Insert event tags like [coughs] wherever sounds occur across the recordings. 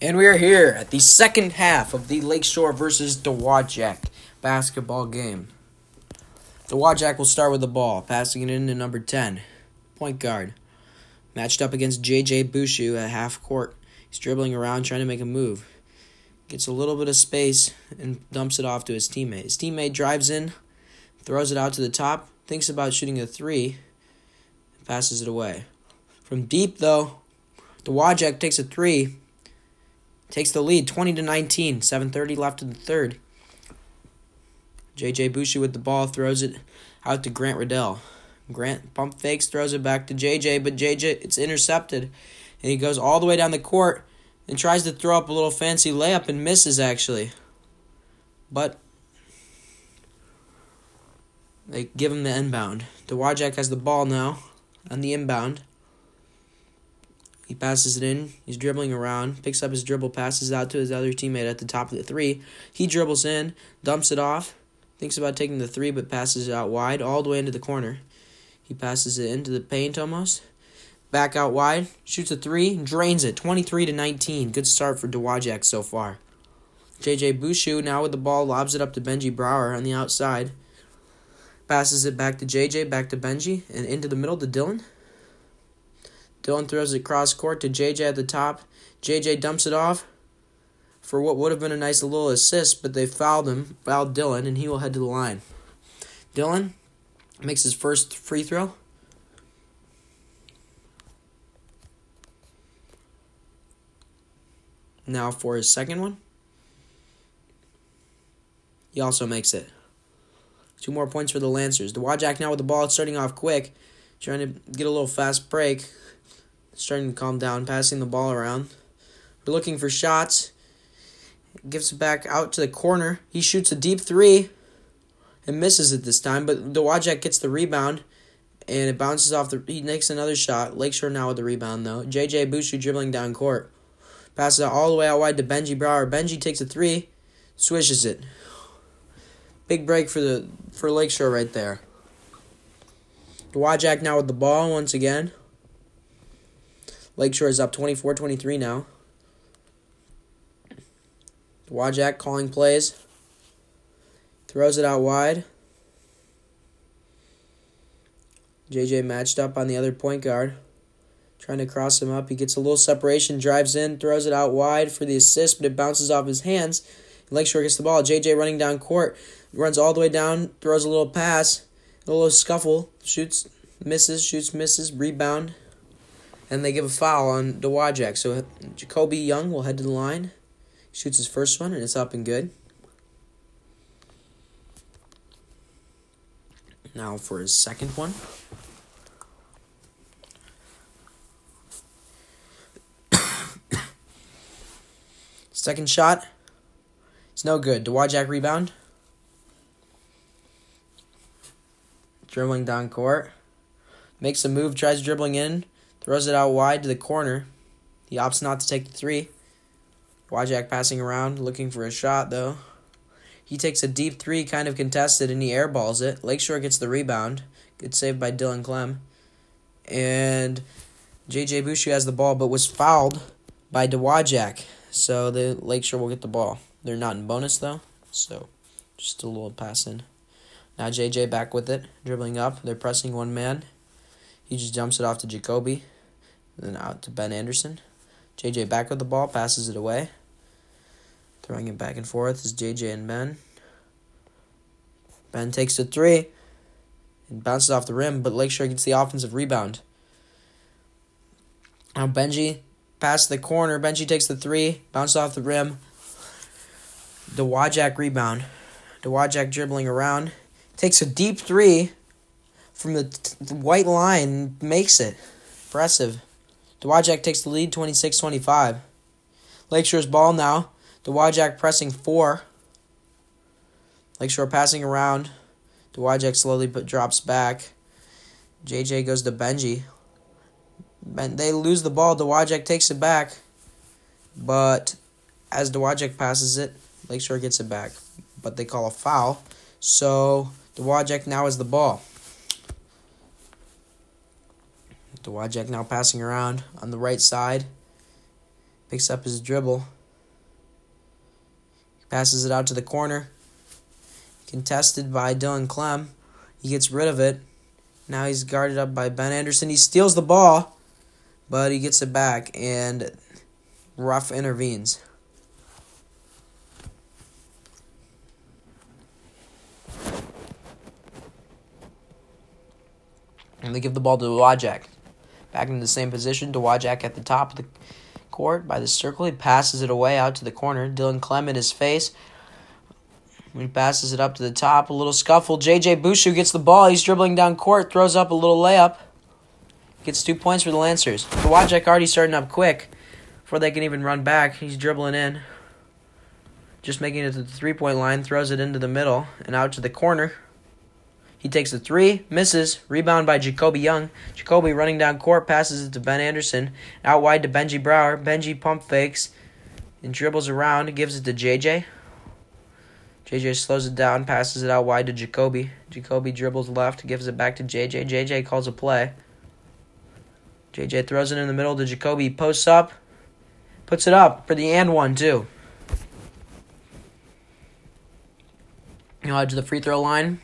And we are here at the second half of the Lakeshore versus Dowagiac basketball game. Dowagiac will start with the ball, passing it in to number 10, point guard. Matched up against JJ Bushu at half court. He's dribbling around trying to make a move. Gets a little bit of space and dumps it off to his teammate. His teammate drives in, throws it out to the top, thinks about shooting a three, passes it away. From deep, though, Dowagiac takes a three takes the lead 20 to 19 7.30 left in the third. Jj Bushu with the ball throws it out to grant riddell. Grant pump fakes throws it back to jj but jj it's intercepted. And he goes all the way down the court and tries to throw up a little fancy layup and misses actually. But they give him the inbound. Dowagiac has the ball now on the inbound he passes it in. He's dribbling around, picks up his dribble, passes out to his other teammate at the top of the three. He dribbles in, dumps it off, thinks about taking the three, but passes it out wide, all the way into the corner. He passes it into the paint almost. Back out wide, shoots a three, drains it, 23 to 19. Good start for Dowagiac so far. JJ Bushu now with the ball lobs it up to Benji Brower on the outside. Passes it back to JJ, back to Benji, and into the middle to Dylan. Dylan throws it cross court to JJ at the top. JJ dumps it off for what would have been a nice little assist, but they fouled him, fouled Dylan, and he will head to the line. Dylan makes his first free throw. Now for his second one. He also makes it. Two more points for the Lancers. The Dowagiac now with the ball, starting off quick, trying to get a little fast break starting to calm down, passing the ball around. We're looking for shots. Gives it back out to the corner. He shoots a deep three and misses it this time, but Dowagiac gets the rebound and it bounces off the. He makes another shot. Lakeshore now with the rebound though. JJ Bushu dribbling down court. Passes it all the way out wide to Benji Brower. Benji takes a three, swishes it. Big break for the for Lakeshore right there. Dowagiac now with the ball once again. Lakeshore is up 24 23 now. Dowagiac calling plays. Throws it out wide. JJ matched up on the other point guard. Trying to cross him up. He gets a little separation, drives in, throws it out wide for the assist, but it bounces off his hands. Lakeshore gets the ball. JJ running down court. Runs all the way down, throws a little pass. A little scuffle. Shoots, misses, shoots, misses, rebound and they give a foul on Dowagiac. So Jacoby Young will head to the line, shoots his first one, and it's up and good. Now for his second one. [coughs] second shot. It's no good. Dowagiac rebound. Dribbling down court. Makes a move, tries dribbling in. Throws it out wide to the corner. He opts not to take the three. Dowagiac passing around, looking for a shot, though. He takes a deep three, kind of contested, and he airballs it. Lakeshore gets the rebound. Good save by Dylan Clem. And JJ Bushu has the ball, but was fouled by Dowagiac. So the Lakeshore will get the ball. They're not in bonus, though. So just a little pass in. Now JJ back with it, dribbling up. They're pressing one man. He just jumps it off to Jacoby. Then out to Ben Anderson. JJ back with the ball, passes it away. Throwing it back and forth is JJ and Ben. Ben takes the three and bounces off the rim, but Lakeshore gets the offensive rebound. Now Benji past the corner. Benji takes the three, bounces off the rim. The Dowagiac rebound. The Dowagiac dribbling around. Takes a deep three from the, t- the white line, makes it. Impressive. Dowagiac takes the lead 26 25. Lakeshore's ball now. Dowagiac pressing four. Lakeshore passing around. Dowagiac slowly but drops back. JJ goes to Benji. Ben, they lose the ball. Dowagiac takes it back. But as Dowagiac passes it, Lakeshore gets it back. But they call a foul. So Dowagiac now has the ball. Dowagiac now passing around on the right side. Picks up his dribble. Passes it out to the corner. Contested by Dylan Clem. He gets rid of it. Now he's guarded up by Ben Anderson. He steals the ball, but he gets it back, and Ruff intervenes. And they give the ball to Dowagiac. Back in the same position, Dowagiac at the top of the court by the circle. He passes it away out to the corner. Dylan Clem in his face. He passes it up to the top. A little scuffle. JJ Bushu gets the ball. He's dribbling down court. Throws up a little layup. Gets two points for the Lancers. Dowagiac already starting up quick. Before they can even run back, he's dribbling in. Just making it to the three point line. Throws it into the middle and out to the corner. He takes the three, misses, rebound by Jacoby Young. Jacoby running down court, passes it to Ben Anderson. Out wide to Benji Brower. Benji pump fakes and dribbles around, gives it to JJ. JJ slows it down, passes it out wide to Jacoby. Jacoby dribbles left, gives it back to JJ. JJ calls a play. JJ throws it in the middle to Jacoby, posts up, puts it up for the and one, too. To the free throw line.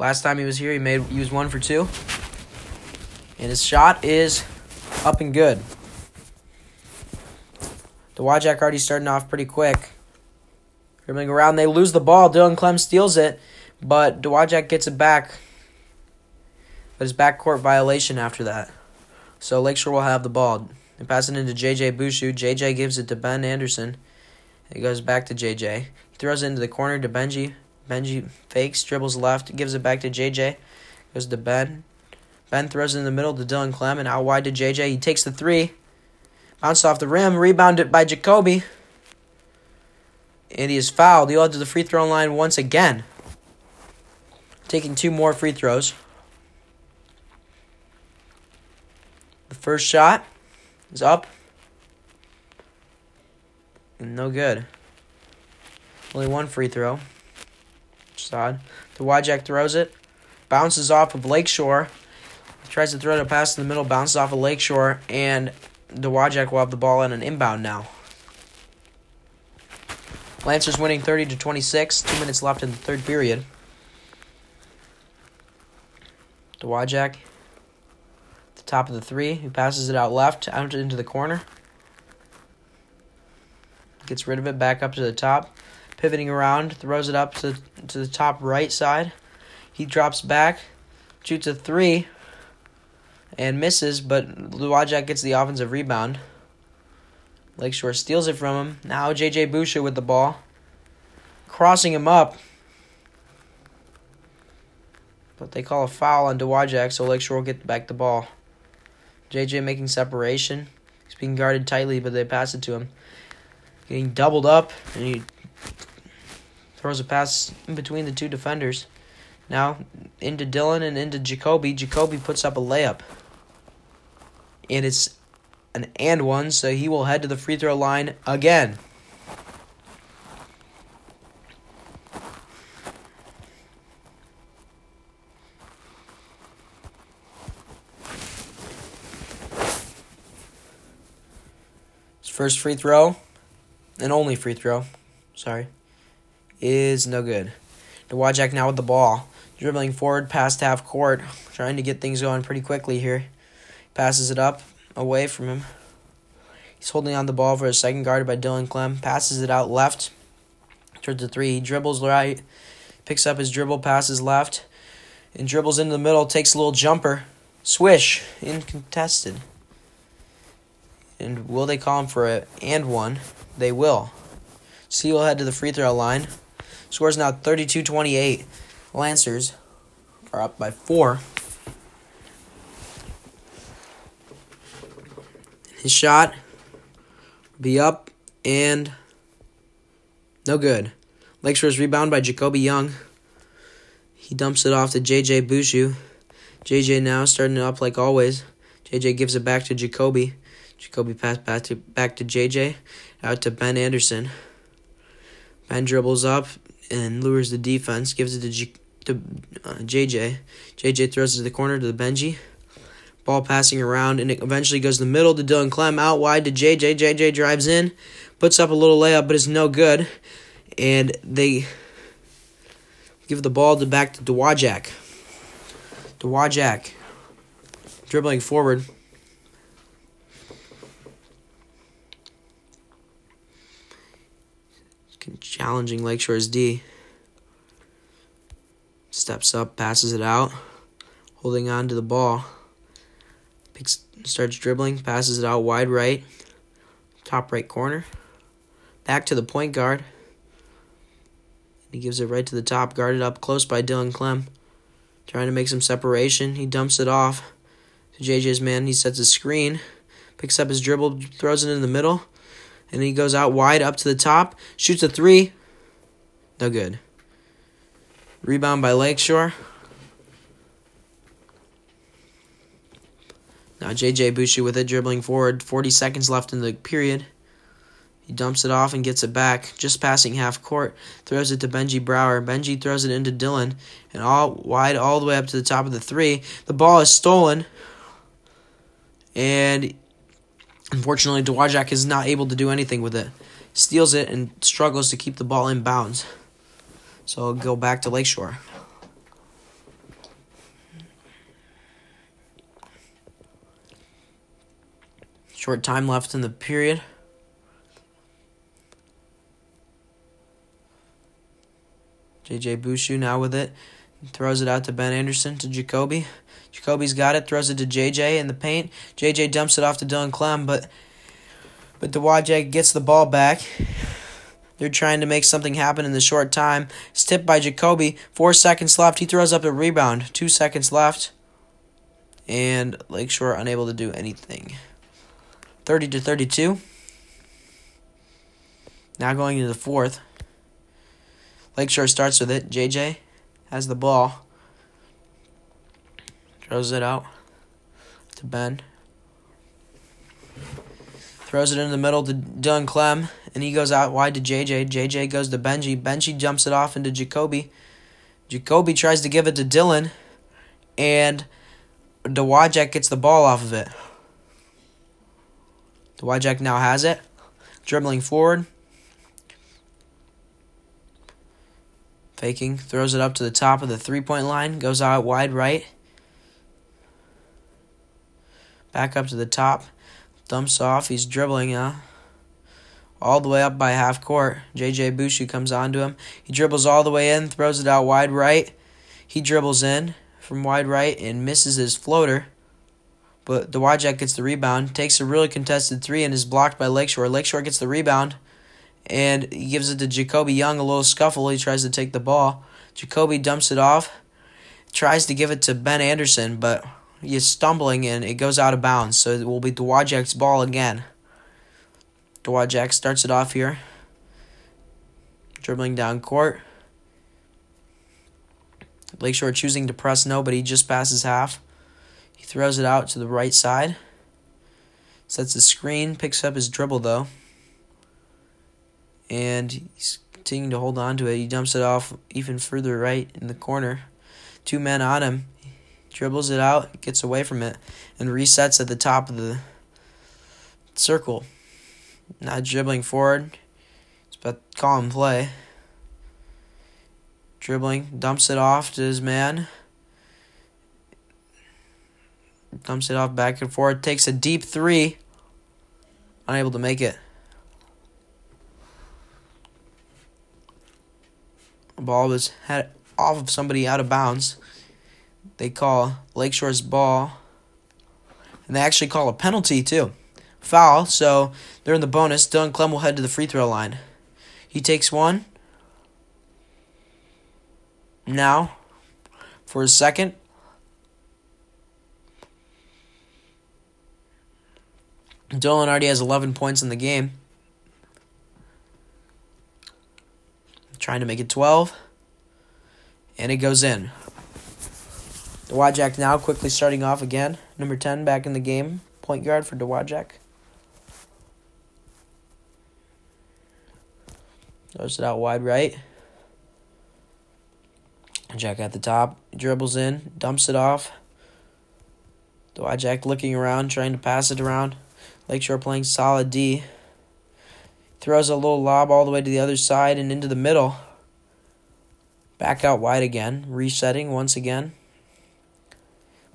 Last time he was here, he made he was one for two, and his shot is up and good. The Dowagiac already starting off pretty quick. Dribbling around, they lose the ball. Dylan Clem steals it, but Dowagiac gets it back. But his backcourt violation after that. So Lakeshore will have the ball. They pass it into JJ Bushu. JJ gives it to Ben Anderson. It goes back to JJ. He throws it into the corner to Benji. Benji fakes, dribbles left, gives it back to JJ. Goes to Ben. Ben throws it in the middle to Dylan Clem and out wide to JJ. He takes the three. Bounced off the rim, rebounded by Jacoby. And he is fouled. He'll head to the free throw line once again. Taking two more free throws. The first shot is up. No good. Only one free throw The Dowagiac throws it, bounces off of Lakeshore. Tries to throw it a pass in the middle, bounces off of Lakeshore, and the Dowagiac will have the ball on an inbound now. Lancers winning 30 to 26. Two minutes left in the third period. The Dowagiac, the top of the three, he passes it out left, out into the corner. Gets rid of it, back up to the top pivoting around, throws it up to, to the top right side. He drops back, shoots a three, and misses, but Dowagiac gets the offensive rebound. Lakeshore steals it from him. Now JJ Boucher with the ball. Crossing him up. But they call a foul on Dowagiac, so Lakeshore will get back the ball. JJ making separation. He's being guarded tightly, but they pass it to him. Getting doubled up, and he Throws a pass in between the two defenders. Now into Dylan and into Jacoby. Jacoby puts up a layup. And it's an and one, so he will head to the free throw line again. His first free throw, and only free throw. Sorry is no good. Dowagiac now with the ball. Dribbling forward past half court. Trying to get things going pretty quickly here. Passes it up away from him. He's holding on the ball for a second, guarded by Dylan Clem. Passes it out left towards the three. He dribbles right. Picks up his dribble, passes left. And dribbles into the middle, takes a little jumper. Swish. Incontested. And will they call him for it and one? They will. Will head to the free throw line. Scores now 32 28. Lancers are up by four. His shot be up and no good. Lakeshore's rebound by Jacoby Young. He dumps it off to JJ Bushu. JJ now starting it up like always. JJ gives it back to Jacoby. Jacoby pass back to back to JJ. Out to Ben Anderson. Ben dribbles up, and lures the defense, gives it to, G- to uh, JJ. JJ throws it to the corner to the Benji. Ball passing around, and it eventually goes to the middle to Dylan Clem. Out wide to JJ. JJ drives in, puts up a little layup, but it's no good. And they give the ball to back to Dowagiac. Dowagiac dribbling forward. Challenging Lakeshore's D. Steps up, passes it out, holding on to the ball. Picks, starts dribbling, passes it out wide right, top right corner. Back to the point guard. He gives it right to the top, guarded up close by Dylan Clem. Trying to make some separation. He dumps it off to JJ's man. He sets a screen, picks up his dribble, throws it in the middle, and he goes out wide up to the top, shoots a three. No good. Rebound by Lakeshore. Now JJ Bushu with it dribbling forward. 40 seconds left in the period. He dumps it off and gets it back, just passing half court. Throws it to Benji Brower. Benji throws it into Dylan, and all wide all the way up to the top of the three. The ball is stolen, and unfortunately, Dowagiac is not able to do anything with it. Steals it and struggles to keep the ball in bounds. So I'll go back to Lakeshore. Short time left in the period. JJ Bushu now with it. Throws it out to Ben Anderson to Jacoby. Jacoby's got it, throws it to JJ in the paint. JJ dumps it off to Dylan Clem, but but Dowagiac gets the ball back. They're trying to make something happen in the short time. It's tipped by Jacoby. Four seconds left. He throws up a rebound. Two seconds left. And Lakeshore unable to do anything. 30 to 32. Now going into the fourth. Lakeshore starts with it. JJ has the ball. Throws it out to Ben. Throws it in the middle to Dylan Clem, and he goes out wide to JJ. JJ goes to Benji. Benji jumps it off into Jacoby. Jacoby tries to give it to Dylan, and Dowagiac gets the ball off of it. Dowagiac now has it, dribbling forward. Faking, throws it up to the top of the three point line, goes out wide right. Back up to the top, dumps off. He's dribbling uh, all the way up by half court. JJ Bushu comes onto him. He dribbles all the way in, throws it out wide right. He dribbles in from wide right and misses his floater. But Dowagiac gets the rebound, takes a really contested three, and is blocked by Lakeshore. Lakeshore gets the rebound, and he gives it to Jacoby Young. A little scuffle. He tries to take the ball. Jacoby dumps it off, tries to give it to Ben Anderson, but he's stumbling and it goes out of bounds. So it will be Dowagiac's ball again. Dowagiac starts it off here, dribbling down court. Lakeshore choosing to press no, but he just passes half. He throws it out to the right side. Sets the screen, picks up his dribble though. And he's continuing to hold on to it. He dumps it off even further right in the corner. Two men on him. Dribbles it out, gets away from it, and resets at the top of the circle. Not dribbling forward. It's about calm play. Dribbling, dumps it off to his man. Dumps it off back and forth. Takes a deep three. Unable to make it. The ball was had off of somebody out of bounds. They call Lakeshore's ball. And they actually call a penalty too. Foul, so they're in the bonus. Dylan Clem will head to the free throw line. He takes one. Now, for his second. Dylan already has 11 points in the game. Trying to make it 12. And it goes in. Dowagiac now quickly starting off again. Number 10 back in the game. Point guard for Dowagiac. Throws it out wide right. Jack at the top. Dribbles in. Dumps it off. Dowagiac looking around, trying to pass it around. Lakeshore playing solid D. Throws a little lob all the way to the other side and into the middle. Back out wide again, resetting once again.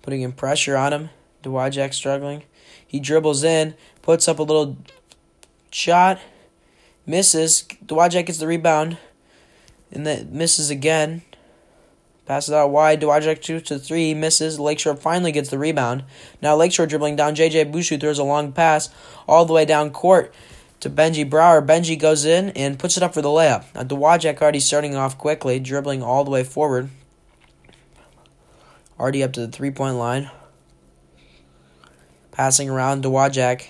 Putting in pressure on him. Dowagiac struggling. He dribbles in, puts up a little shot, misses. Dowagiac gets the rebound, and then misses again. Passes out wide. Dowagiac two to three, misses. Lakeshore finally gets the rebound. Now Lakeshore dribbling down. JJ Bushu throws a long pass all the way down court to Benji Brower. Benji goes in and puts it up for the layup. Now Dowagiac already starting off quickly, dribbling all the way forward. Already up to the three point line. Passing around Dowagiac.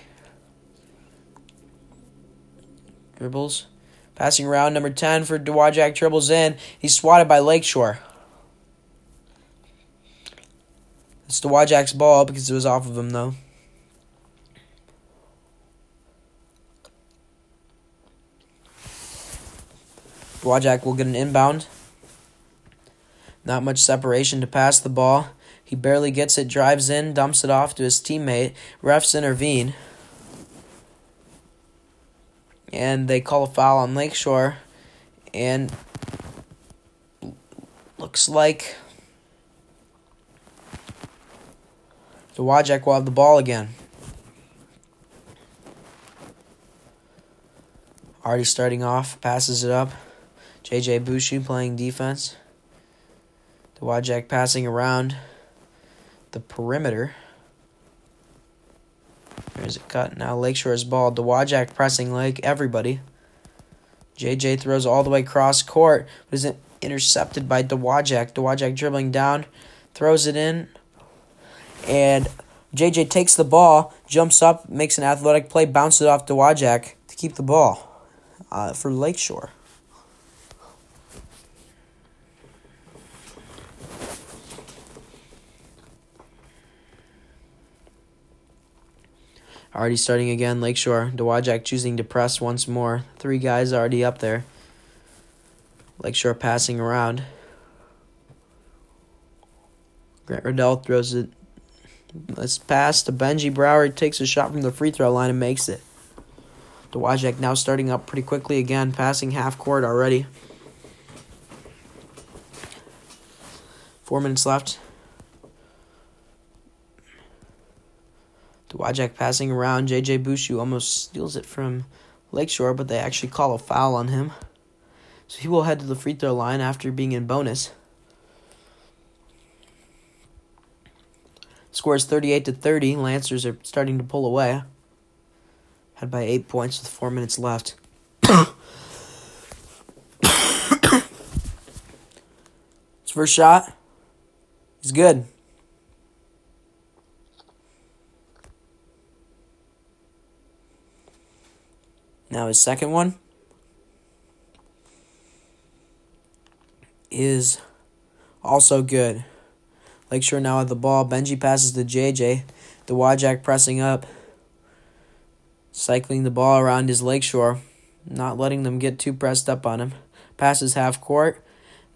Dribbles. Passing around number 10 for Dowagiac. Dribbles in. He's swatted by Lakeshore. It's Dowagiac's ball because it was off of him, though. Dowagiac will get an inbound. Not much separation to pass the ball. He barely gets it, drives in, dumps it off to his teammate. Refs intervene. And they call a foul on Lakeshore. And looks like the Dowagiac will have the ball again. Already starting off, passes it up. JJ Bushu playing defense. The Dowagiac passing around the perimeter. There's a cut. Now Lakeshore's ball. Dowagiac pressing like everybody. JJ throws all the way across court, but isn't intercepted by Dowagiac. Dowagiac dribbling down, throws it in, and JJ takes the ball, jumps up, makes an athletic play, bounces it off Dowagiac to keep the ball uh, for Lakeshore. Already starting again, Lakeshore. Dowagiac choosing to press once more. Three guys already up there. Lakeshore passing around. Grant Riddell throws it. Let's pass to Benji Brower. Takes a shot from the free throw line and makes it. Dowagiac now starting up pretty quickly again, passing half court already. Four minutes left. Dowagiac passing around. JJ Bushu almost steals it from Lakeshore, but they actually call a foul on him. So he will head to the free throw line after being in bonus. Scores 38 to 30. Lancers are starting to pull away. Had by 8 points with 4 minutes left. [coughs] His first shot is good. Now his second one is also good. Lakeshore now at the ball. Benji passes to JJ. The Dowagiac pressing up. Cycling the ball around his Lakeshore. Not letting them get too pressed up on him. Passes half court.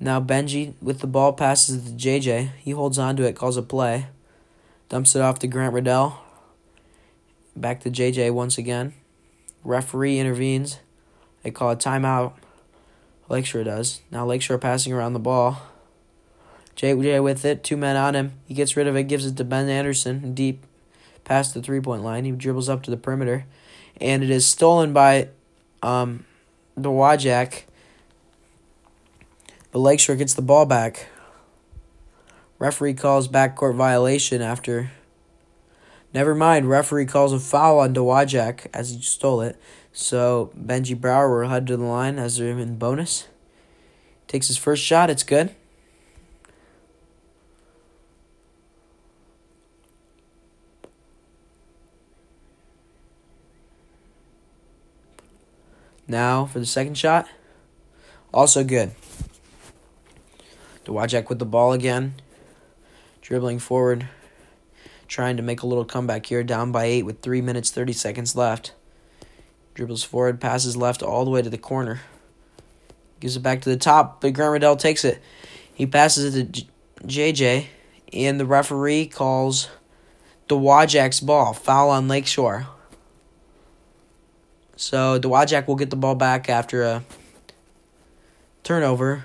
Now Benji with the ball passes to JJ. He holds on to it, calls a play. Dumps it off to Grant Riddell. Back to JJ once again. Referee intervenes. They call a timeout. Lakeshore does. Now Lakeshore passing around the ball. JJ with it, two men on him. He gets rid of it, gives it to Ben Anderson, deep past the three point line. He dribbles up to the perimeter. And it is stolen by um, the Dowagiac. But Lakeshore gets the ball back. Referee calls backcourt violation after Never mind, referee calls a foul on Dowagiac as he stole it. So Benji Brower head to the line as they're in bonus. Takes his first shot, it's good. Now for the second shot. Also good. Dowagiac with the ball again. Dribbling forward trying to make a little comeback here, down by eight with three minutes thirty seconds left. Dribbles forward, passes left all the way to the corner. Gives it back to the top, but Grant takes it. He passes it to JJ, and the referee calls Dowagiac's ball. Foul on Lakeshore. So Dowagiac will get the ball back after a turnover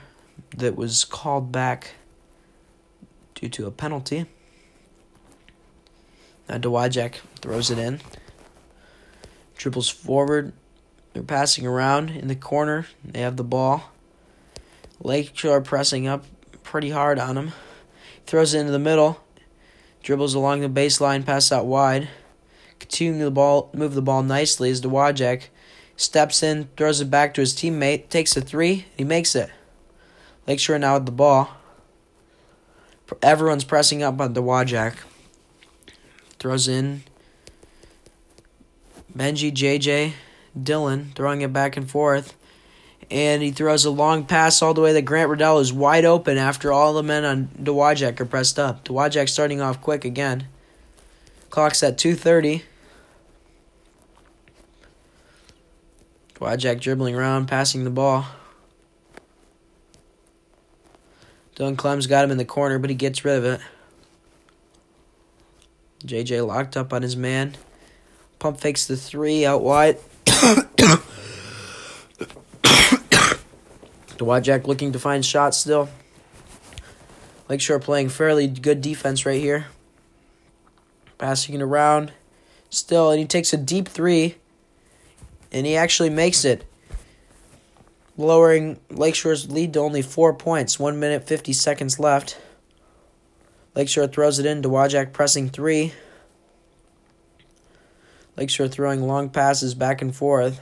that was called back due to a penalty. Now Dowagiac throws it in. Dribbles forward. They're passing around in the corner. They have the ball. Lakeshore pressing up pretty hard on him. Throws it into the middle. Dribbles along the baseline, pass out wide. Continuing the ball, move the ball nicely as Dowagiac steps in, throws it back to his teammate, takes a three, he makes it. Lakeshore now with the ball. Everyone's pressing up on Dowagiac. Throws in. Benji, JJ, Dylan throwing it back and forth. And he throws a long pass all the way that Grant Riddell is wide open after all the men on Dowagiac are pressed up. Dowagiac starting off quick again. Clock's at 2.30. Dowagiac dribbling around, passing the ball. Dylan Clem's got him in the corner, but he gets rid of it. JJ locked up on his man. Pump fakes the three out wide. [coughs] Dowagiac looking to find shots still. Lakeshore playing fairly good defense right here. Passing it around. Still, and he takes a deep three. And he actually makes it. Lowering Lakeshore's lead to only four points. One minute, 50 seconds left. Lakeshore throws it in. Dowagiac pressing three. Lakeshore throwing long passes back and forth.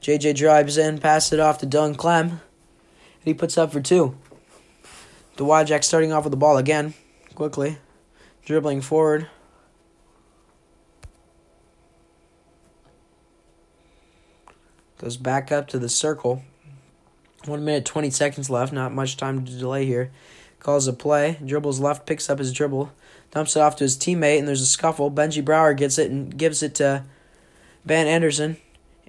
JJ drives in, passes it off to Dylan Clem. And he puts up for two. Dowagiac starting off with the ball again, quickly. Dribbling forward. Goes back up to the circle. One minute, 20 seconds left. Not much time to delay here. Calls a play. Dribbles left, picks up his dribble. Dumps it off to his teammate, and there's a scuffle. Benji Brower gets it and gives it to Ben Anderson.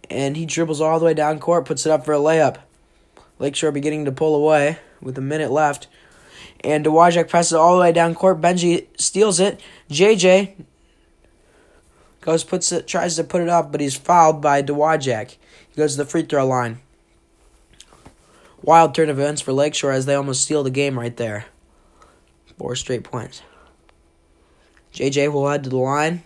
And he dribbles all the way down court, puts it up for a layup. Lakeshore beginning to pull away with a minute left. And Dowagiac presses all the way down court. Benji steals it. JJ goes puts it tries to put it up, but he's fouled by Dowagiac. He goes to the free throw line. Wild turn of events for Lakeshore as they almost steal the game right there. Four straight points. JJ will head to the line.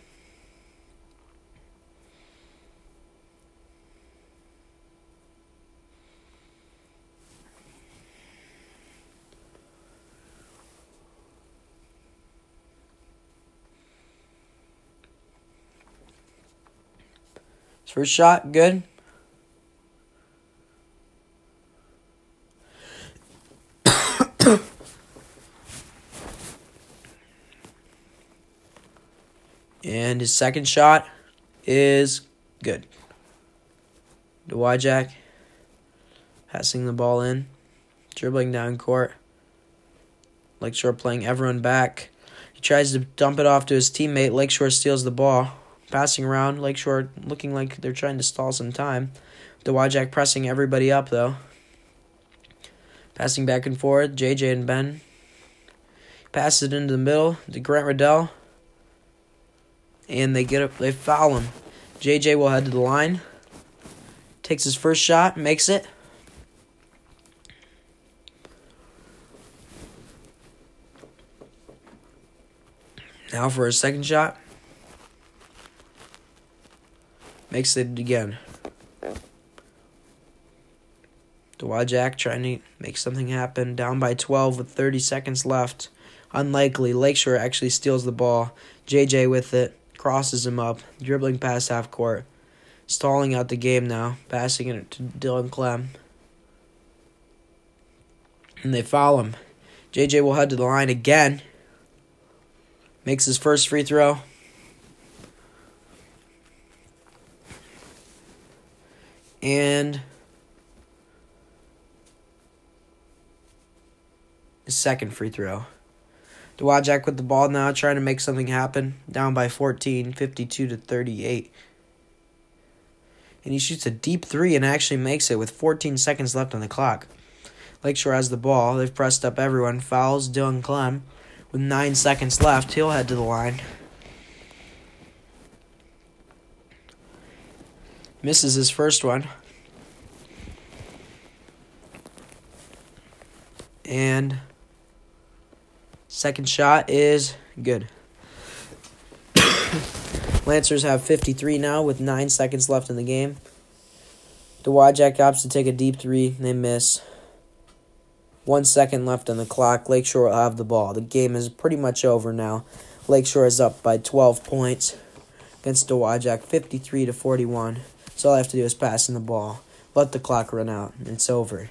First shot, good. And his second shot is good. Dowagiac passing the ball in, dribbling down court. Lakeshore playing everyone back. He tries to dump it off to his teammate. Lakeshore steals the ball. Passing around, Lakeshore looking like they're trying to stall some time. Dowagiac pressing everybody up, though. Passing back and forth, JJ and Ben. Passes it into the middle to Grant Riddell. And they get up, they foul him. JJ will head to the line. Takes his first shot, makes it. Now for his second shot. Makes it again. Dowagiac trying to make something happen. Down by 12 with 30 seconds left. Unlikely. Lakeshore actually steals the ball. JJ with it. Crosses him up. Dribbling past half court. Stalling out the game now. Passing it to Dylan Clem. And they foul him. JJ will head to the line again. Makes his first free throw. And his second free throw. Dowagiac with the ball now, trying to make something happen. Down by 14, 52 to 38. And he shoots a deep three and actually makes it with 14 seconds left on the clock. Lakeshore has the ball. They've pressed up everyone. Fouls Dylan Clem. With nine seconds left, he'll head to the line. Misses his first one. And second shot is good. [coughs] Lancers have 53 now with 9 seconds left in the game. The Dowagiac opts to take a deep three. They miss. One second left on the clock. Lakeshore will have the ball. The game is pretty much over now. Lakeshore is up by 12 points against Dowagiac, 53 to 41. So all I have to do is pass in the ball. Let the clock run out. It's over.